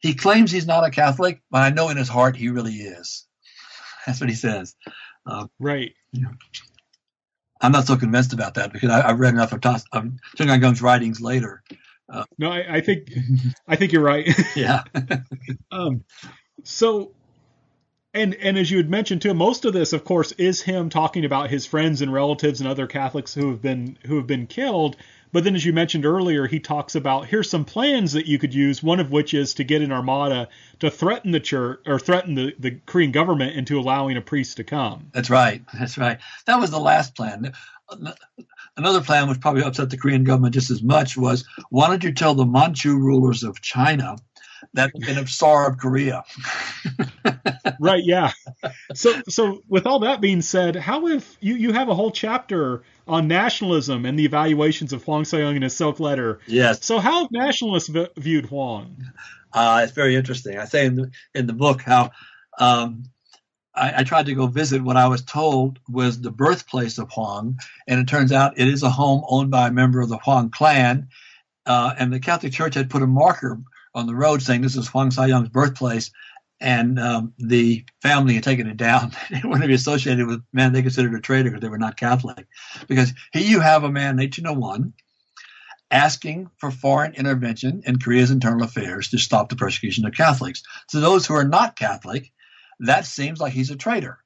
he claims he's not a Catholic, but I know in his heart he really is. [laughs] That's what he says. Uh, right. You know, I'm not so convinced about that because I, have read enough of, Tos, of Chung Yag-yong's writings later. Uh, no, I, I, think I think you're right. [laughs] yeah. [laughs] um, so, and and as you had mentioned too, most of this, of course, is him talking about his friends and relatives and other Catholics who have been who have been killed. But then, as you mentioned earlier, he talks about here's some plans that you could use. One of which is to get an armada to threaten the church or threaten the, the Korean government into allowing a priest to come. That's right. That's right. That was the last plan. Another plan, which probably upset the Korean government just as much, was why don't you tell the Manchu rulers of China that can absorb Korea? [laughs] right. Yeah. So, so with all that being said, how if you you have a whole chapter on nationalism and the evaluations of Hwang Sa-young in his Silk Letter? Yes. So how have nationalists v- viewed Hwang? Uh, it's very interesting. I say in the in the book how um, I, I, tried to go visit what I was told was the birthplace of Hwang, and it turns out it is a home owned by a member of the Hwang clan. Uh, and the Catholic Church had put a marker on the road saying this is Hwang Sa-young's birthplace, and um, the family had taken it down. [laughs] they wouldn't be associated with men they considered a traitor because they were not Catholic. Because here you have a man in 1801 asking for foreign intervention in Korea's internal affairs to stop the persecution of Catholics. To those who are not Catholic, that seems like he's a traitor.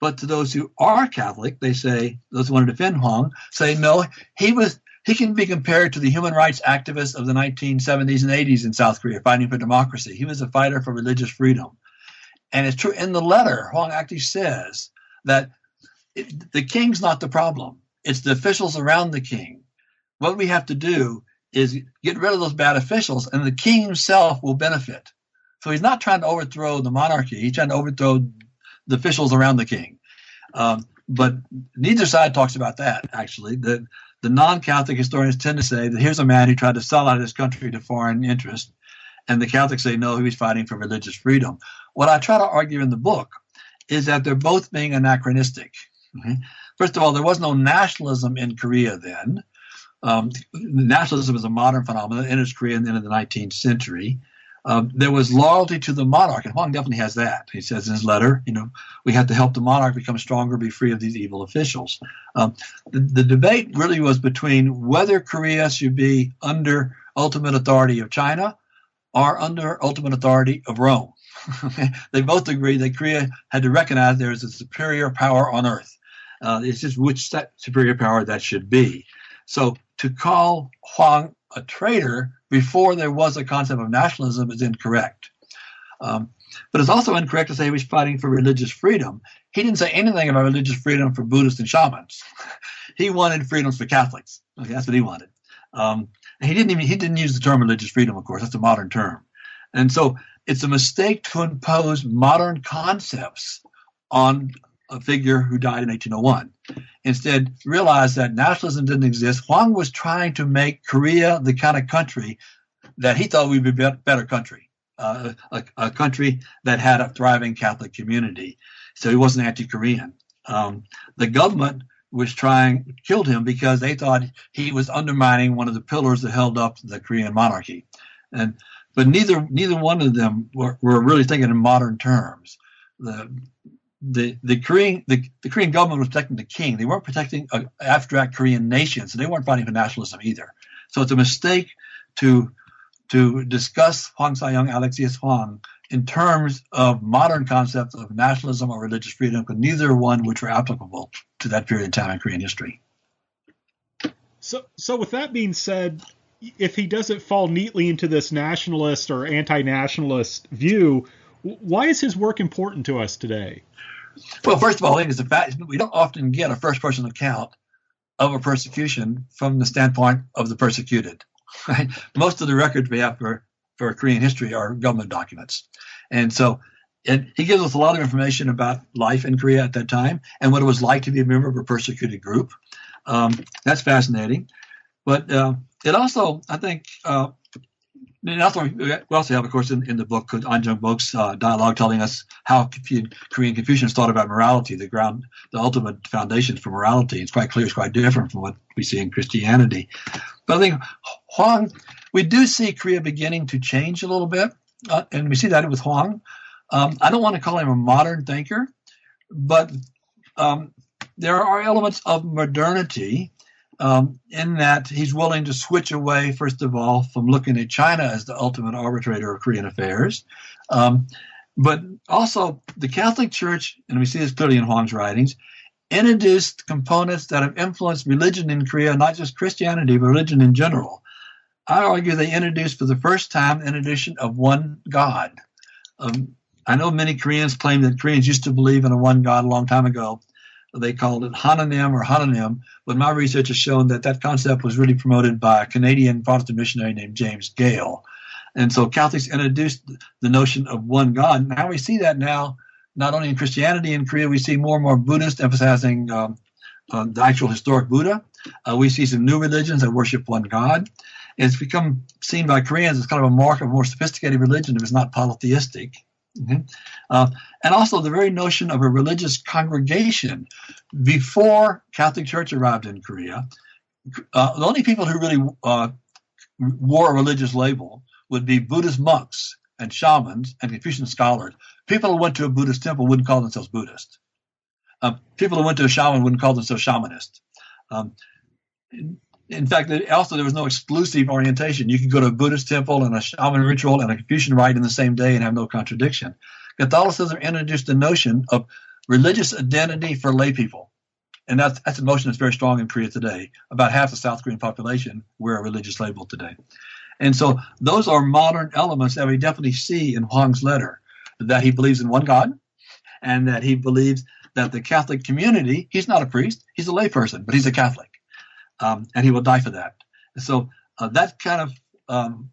But to those who are Catholic, they say, those who want to defend Hwang, say, no, he was he can be compared to the human rights activists of the 1970s and 80s in South Korea fighting for democracy. He was a fighter for religious freedom. And it's true in the letter, Hwang actually says that it, the king's not the problem. It's the officials around the king. What we have to do is get rid of those bad officials, and the king himself will benefit. So he's not trying to overthrow the monarchy. He's trying to overthrow the officials around the king. Um, but neither side talks about that, actually. The, the non Catholic historians tend to say that here's a man who tried to sell out his country to foreign interest. And the Catholics say, no, he was fighting for religious freedom. What I try to argue in the book is that they're both being anachronistic. Okay? First of all, there was no nationalism in Korea then. Um, nationalism is a modern phenomenon, enters Korea in the end of the 19th century. Um, there was loyalty to the monarch, and Hwang definitely has that. He says in his letter, you know, we have to help the monarch become stronger, be free of these evil officials. Um, the, the, debate really was between whether Korea should be under ultimate authority of China or under ultimate authority of Rome. [laughs] they both agreed that Korea had to recognize there is a superior power on earth. Uh, it's just which superior power that should be. So to call Hwang a traitor before there was a concept of nationalism is incorrect. Um, but it's also incorrect to say he was fighting for religious freedom. He didn't say anything about religious freedom for Buddhists and shamans. [laughs] he wanted freedoms for Catholics. Okay, that's what he wanted. Um, and he didn't even he didn't use the term religious freedom, of course. That's a modern term. And so it's a mistake to impose modern concepts on a figure who died in 1801. Instead, realized that nationalism didn't exist. Hwang was trying to make Korea the kind of country that he thought would be a better country, uh, a, a, country that had a thriving Catholic community. So he wasn't anti-Korean. Um, the government was trying killed him because they thought he was undermining one of the pillars that held up the Korean monarchy, and but neither neither one of them were, were really thinking in modern terms. The the the Korean the, the Korean government was protecting the king. They weren't protecting an abstract Korean nation, so they weren't fighting for nationalism either. So it's a mistake to to discuss Hwang Sa-young, Alexius Hwang, in terms of modern concepts of nationalism or religious freedom, because neither one which were applicable to that period of time in Korean history. So, so with that being said, if he doesn't fall neatly into this nationalist or anti-nationalist view, why is his work important to us today? Well, first of all, I think it's a fact we don't often get a first-person account of a persecution from the standpoint of the persecuted. Right? Most of the records we have for, for Korean history are government documents, and so and he gives us a lot of information about life in Korea at that time and what it was like to be a member of a persecuted group. Um, that's fascinating. But uh, it also, I think, uh, and also, we also have, of course, in, in the book, An Jung Bok's uh, dialogue telling us how Korean Confucians thought about morality, the ground, the ultimate foundation for morality. It's quite clear, it's quite different from what we see in Christianity. But I think Hwang, we do see Korea beginning to change a little bit, uh, and we see that with Hwang. Um, I don't want to call him a modern thinker, but um, there are elements of modernity um, in that he's willing to switch away, first of all, from looking at China as the ultimate arbitrator of Korean affairs. Um, but also, the Catholic Church, and we see this clearly in Hwang's writings, introduced components that have influenced religion in Korea, not just Christianity, but religion in general. I argue they introduced for the first time the introduction of one God. Um, I know many Koreans claim that Koreans used to believe in a one God a long time ago. They called it Hananim or Hananim, but my research has shown that that concept was really promoted by a Canadian Protestant missionary named James Gale. And so Catholics introduced the notion of one God. Now we see that now, not only in Christianity in Korea, we see more and more Buddhists emphasizing um, uh, the actual historic Buddha. Uh, we see some new religions that worship one God. It's become seen by Koreans as kind of a mark of a more sophisticated religion if it's not polytheistic. Uh, and also the very notion of a religious congregation. Before Catholic Church arrived in Korea, uh, the only people who really uh, wore a religious label would be Buddhist monks and shamans and Confucian scholars. People who went to a Buddhist temple wouldn't call themselves Buddhist. Uh, people who went to a shaman wouldn't call themselves shamanist. Um, in fact, also there was no exclusive orientation. You could go to a Buddhist temple and a shaman ritual and a Confucian rite in the same day and have no contradiction. Catholicism introduced the notion of religious identity for lay people. And that's, that's a notion that's very strong in Korea today. About half the South Korean population wear a religious label today. And so those are modern elements that we definitely see in Hwang's letter that he believes in one God and that he believes that the Catholic community, he's not a priest, he's a layperson, but he's a Catholic um, and he will die for that. So uh, that kind of um,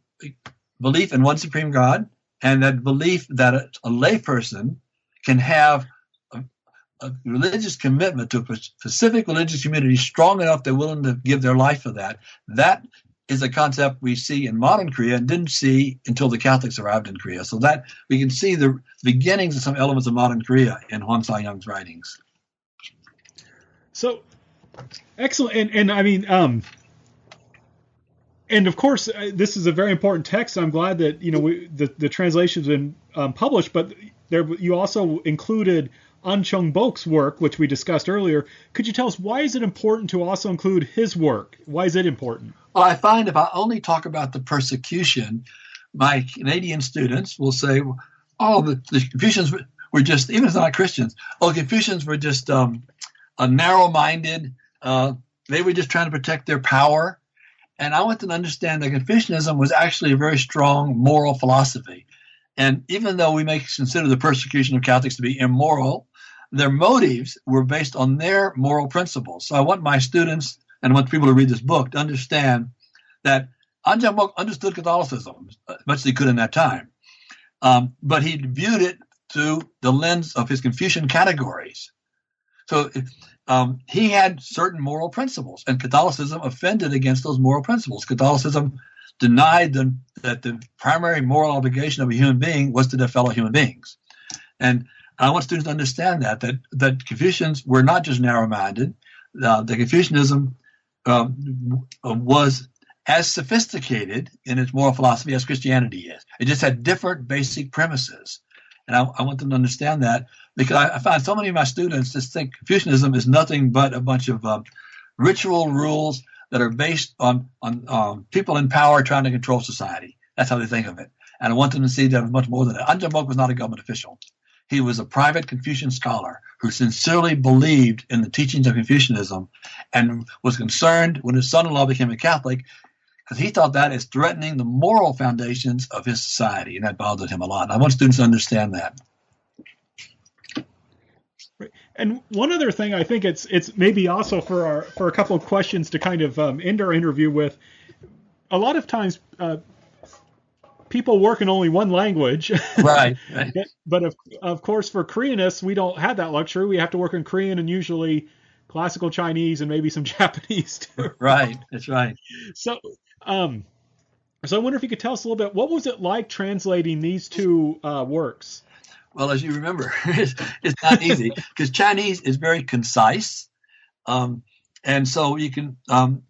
belief in one supreme God and that belief that a, a layperson can have a, a, religious commitment to a specific religious community strong enough they're willing to give their life for that, that is a concept we see in modern Korea and didn't see until the Catholics arrived in Korea. So that we can see the beginnings of some elements of modern Korea in Hwang Sa-young's writings. So Excellent, and and I mean, um, and of course, uh, this is a very important text. I'm glad that you know we, the the translation's been um, published, but there you also included An Chung Bok's work, which we discussed earlier. Could you tell us why is it important to also include his work? Why is it important? Well, I find if I only talk about the persecution, my Canadian students will say, "Oh, the, the Confucians were just even if not Christians. Oh, Confucians were just um, a narrow-minded." Uh, they were just trying to protect their power. And I want to understand that Confucianism was actually a very strong moral philosophy. And even though we may consider the persecution of Catholics to be immoral, their motives were based on their moral principles. So I want my students and I want people to read this book to understand that An Jung Bok understood Catholicism as much as he could in that time. Um, but he viewed it through the lens of his Confucian categories. So um, he had certain moral principles, and Catholicism offended against those moral principles. Catholicism denied that the primary moral obligation of a human being was to their fellow human beings. And I want students to understand that that that Confucians were not just narrow-minded. Uh, the Confucianism um, was as sophisticated in its moral philosophy as Christianity is. It just had different basic premises. And I, I want them to understand that because I, I, find so many of my students just think Confucianism is nothing but a bunch of um, ritual rules that are based on, on um, people in power trying to control society. That's how they think of it. And I want them to see that much more than that. An Jung Bok was not a government official. He was a private Confucian scholar who sincerely believed in the teachings of Confucianism and was concerned when his son in law became a Catholic because he thought that is threatening the moral foundations of his society, and that bothered him a lot. And I want students to understand that. And one other thing, I think it's it's maybe also for our for a couple of questions to kind of um, end our interview with. A lot of times, uh, people work in only one language. [laughs] Right. but of of course, for Koreanists, we don't have that luxury. We have to work in Korean and usually classical Chinese and maybe some [laughs] Japanese too. Right, that's right. So, um, so I wonder if you could tell us a little bit. What was it like translating these two uh, works? Well, as you remember, [laughs] it's, it's not easy because Chinese is very concise, um, and so you can um,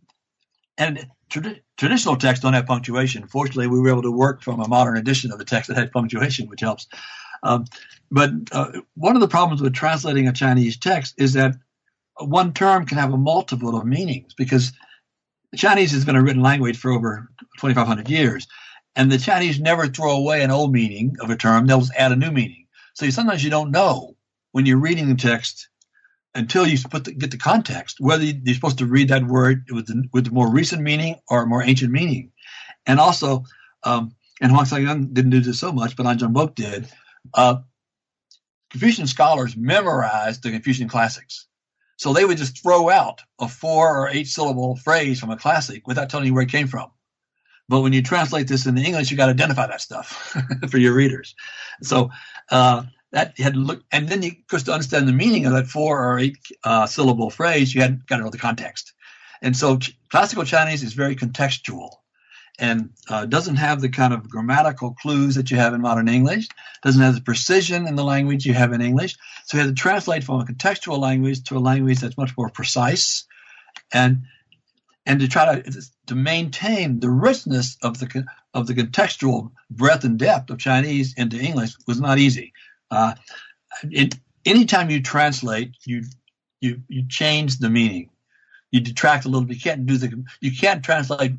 and trad- traditional texts don't have punctuation. Fortunately, we were able to work from a modern edition of the text that had punctuation, which helps. Um, but uh, one of the problems with translating a Chinese text is that one term can have a multiple of meanings because Chinese has been a written language for over 2,500 years, and the Chinese never throw away an old meaning of a term; they'll just add a new meaning. So sometimes you don't know when you're reading the text until you put the, get the context whether you're supposed to read that word with the, with the more recent meaning or more ancient meaning. And also, um, and Hwang Sa-young didn't do this so much, but An Bok did. Uh, Confucian scholars memorized the Confucian classics. So they would just throw out a four or eight syllable phrase from a classic without telling you where it came from. But when you translate this into English, you got to identify that stuff [laughs] for your readers. So uh, that had to look, and then you, of course, to understand the meaning of that four or eight uh, syllable phrase, you had got to know the context. And so ch- classical Chinese is very contextual and uh, doesn't have the kind of grammatical clues that you have in modern English, doesn't have the precision in the language you have in English. So you have to translate from a contextual language to a language that's much more precise and and to try to to maintain the richness of the of the contextual breadth and depth of Chinese into English was not easy. Uh, it, anytime you translate, you you you change the meaning. You detract a little bit. You can't do the you can't translate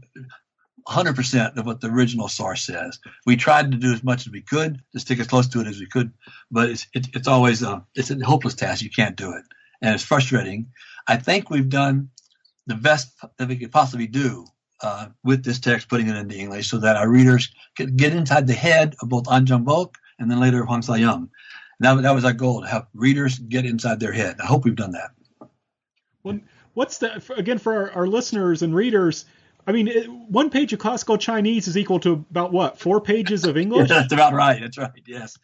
100% of what the original source says. We tried to do as much as we could to stick as close to it as we could, but it's it, it's always a it's a hopeless task. You can't do it, and it's frustrating. I think we've done the best that we could possibly do uh, with this text, putting it into English, so that our readers can get inside the head of both An Bok and then later Hwang Sa-young. That, that was our goal to have readers get inside their head. I hope we've done that. Well, what's the again for our, our listeners and readers? I mean, it, one page of classical Chinese is equal to about what four pages of English. yeah, [laughs] that's about right. That's right. Yes.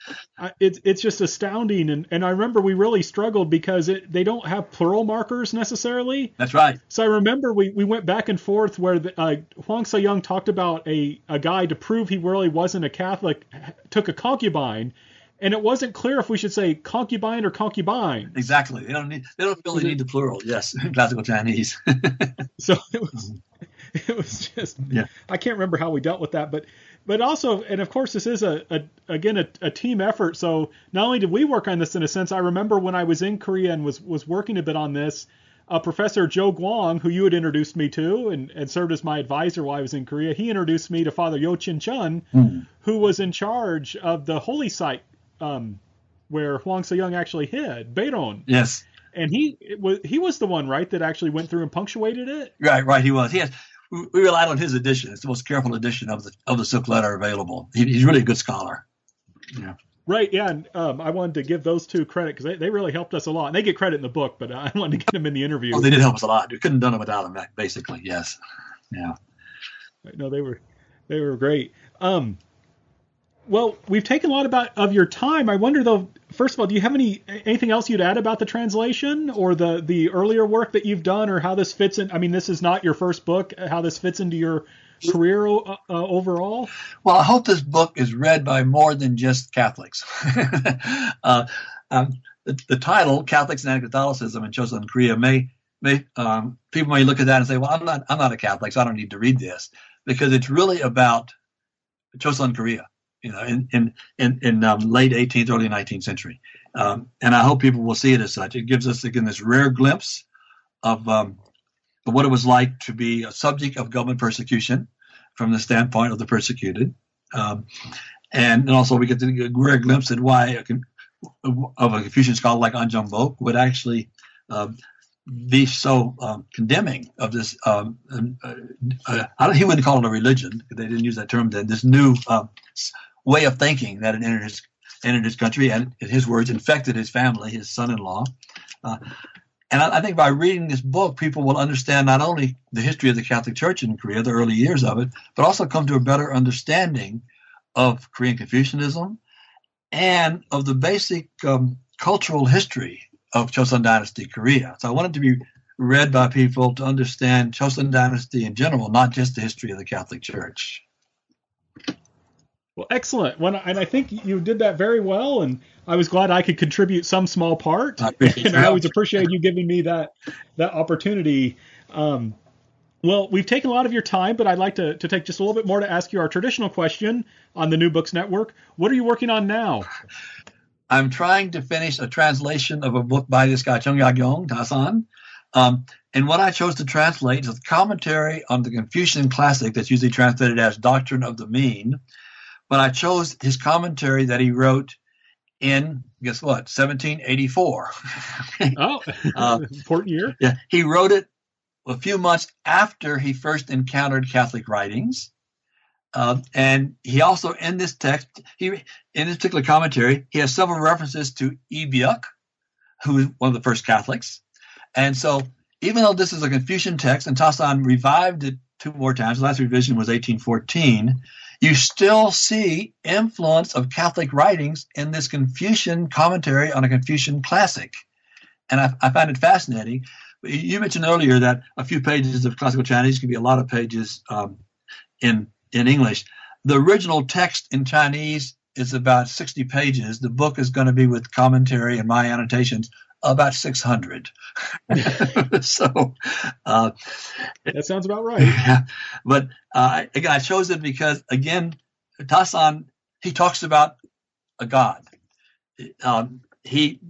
It's it's just astounding, and and I remember we really struggled because it, they don't have plural markers necessarily. That's right. So I remember we, we went back and forth where the, uh, Hwang Sa-young talked about a a guy to prove he really wasn't a Catholic took a concubine, and it wasn't clear if we should say concubine or concubine. Exactly. They don't need. They don't really need the plural. Yes, [laughs] classical Chinese. [laughs] so it was. It was just yeah. I can't remember how we dealt with that, but but also and of course this is a, a again a, a, team effort. So not only did we work on this in a sense, I remember when I was in Korea and was was working a bit on this. Uh, Professor Joe Guang, who you had introduced me to and, and served as my advisor while I was in Korea, he introduced me to Father Yo Chin Chun, mm. who was in charge of the holy site um, where Hwang Sa-young actually hid, Baeron. Yes. And he was he was the one, right, that actually went through and punctuated it. Right, right. He was. He has we relied on his edition. It's the most careful edition of the of the Silk Letter available. He, he's really a good scholar. Yeah. Right, yeah, and um, I wanted to give those two credit because they, they really helped us a lot. And they get credit in the book, but [laughs] I wanted to get them in the interview. Oh, they did help us a lot. We couldn't have done it without them, basically. Yes, yeah. No, they were they were great. Um, well, we've taken a lot about of your time. I wonder though, first of all, do you have any anything else you'd add about the translation or the the earlier work that you've done, or how this fits in? I mean, this is not your first book. How this fits into your career uh, uh, overall? Well, I hope this book is read by more than just Catholics. [laughs] uh, um, the, the, title, Catholics and Catholicism in Chosun Korea, may may um, people may look at that and say, "Well, I'm not I'm not a Catholic, so I don't need to read this," because it's really about Chosun Korea you know, in in in, in um, late 18th, early 19th century. Um, and I hope people will see it as such. It gives us again this rare glimpse of, um, what it was like to be a subject of government persecution from the standpoint of the persecuted, um, and, and also we get a rare glimpse at why a, of a Confucian scholar like An Bok would actually uh, be so um, condemning of this. Um, uh, uh, he wouldn't call it a religion. They didn't use that term then. This new um, way of thinking that had entered his, entered his country and, in his words, infected his family, his son-in-law. Uh, and I, I, think by reading this book, people will understand not only the history of the Catholic Church in Korea, the early years of it, but also come to a better understanding of Korean Confucianism and of the basic um, cultural history of Chosun Dynasty Korea. So I wanted to be read by people to understand Chosun Dynasty in general, not just the history of the Catholic Church. Well, excellent. When, and I think you did that very well, and I was glad I could contribute some small part. I and [laughs] I always appreciate you giving me that that opportunity. Um, well, we've taken a lot of your time, but I'd like to, to take just a little bit more to ask you our traditional question on the New Books Network. What are you working on now? [laughs] I'm trying to finish a translation of a book by this guy, Chung Yag-yong Tasan. Um, and what I chose to translate is a commentary on the Confucian classic that's usually translated as Doctrine of the Mean. But I chose his commentary that he wrote in, guess what, 1784. [laughs] oh, [laughs] uh, important year. Yeah, he wrote it a few months after he first encountered Catholic writings. Uh, and he also, in this text, he in this particular commentary, he has several references to Lee Byuk, who is one of the first Catholics. And so, even though this is a Confucian text, and Tasan revived it two more times, the last revision was 1814, you still see influence of Catholic writings in this Confucian commentary on a Confucian classic. And I, I find it fascinating. You mentioned earlier that a few pages of classical Chinese can be a lot of pages um, in in English. The original text in Chinese is about 60 pages. The book is going to be with commentary and my annotations about 600. [laughs] [laughs] so uh, that sounds about right. [laughs] Yeah. But uh, again, I chose it because, again, Tasan, he talks about a God. Um, he,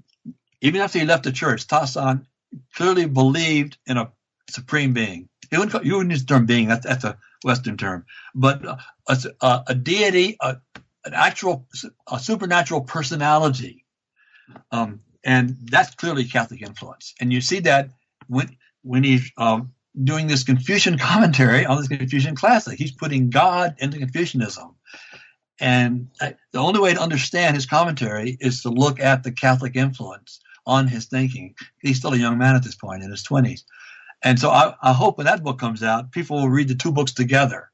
even after he left the church, Tasan clearly believed in a supreme being. You wouldn't, you wouldn't use the term being, that's, that's a Western term, but a, a, a deity, a, an actual, a supernatural personality. Um, and that's clearly Catholic influence. And you see that when when he's um, doing this Confucian [laughs] commentary on this Confucian classic, he's putting God into Confucianism. And I, the only way to understand his commentary is to look at the Catholic influence on his thinking. He's still a young man at this point in his 20s. And so I, I hope when that book comes out, people will read the two books together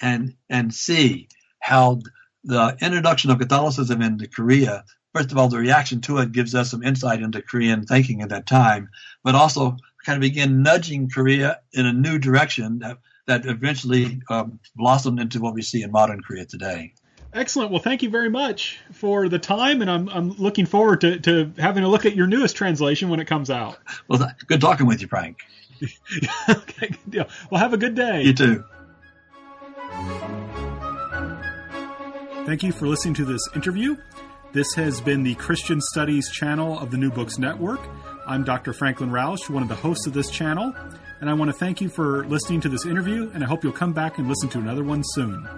and and see how the introduction of Catholicism into Korea first of all, the reaction to it gives us some insight into Korean thinking at that time, but also kind of begin nudging Korea in a new direction that, that eventually um, blossomed into what we see in modern Korea today. Excellent. Well, thank you very much for the time, and I'm, I'm looking forward to, to having a look at your newest translation when it comes out. [laughs] Well, good talking with you, Frank. [laughs] okay, good deal. Well, have a good day. You too. Thank you for listening to this interview. This has been the Christian Studies channel of the New Books Network. I'm Dr. Franklin Rausch, one of the hosts of this channel, and I want to thank you for listening to this interview, and I hope you'll come back and listen to another one soon.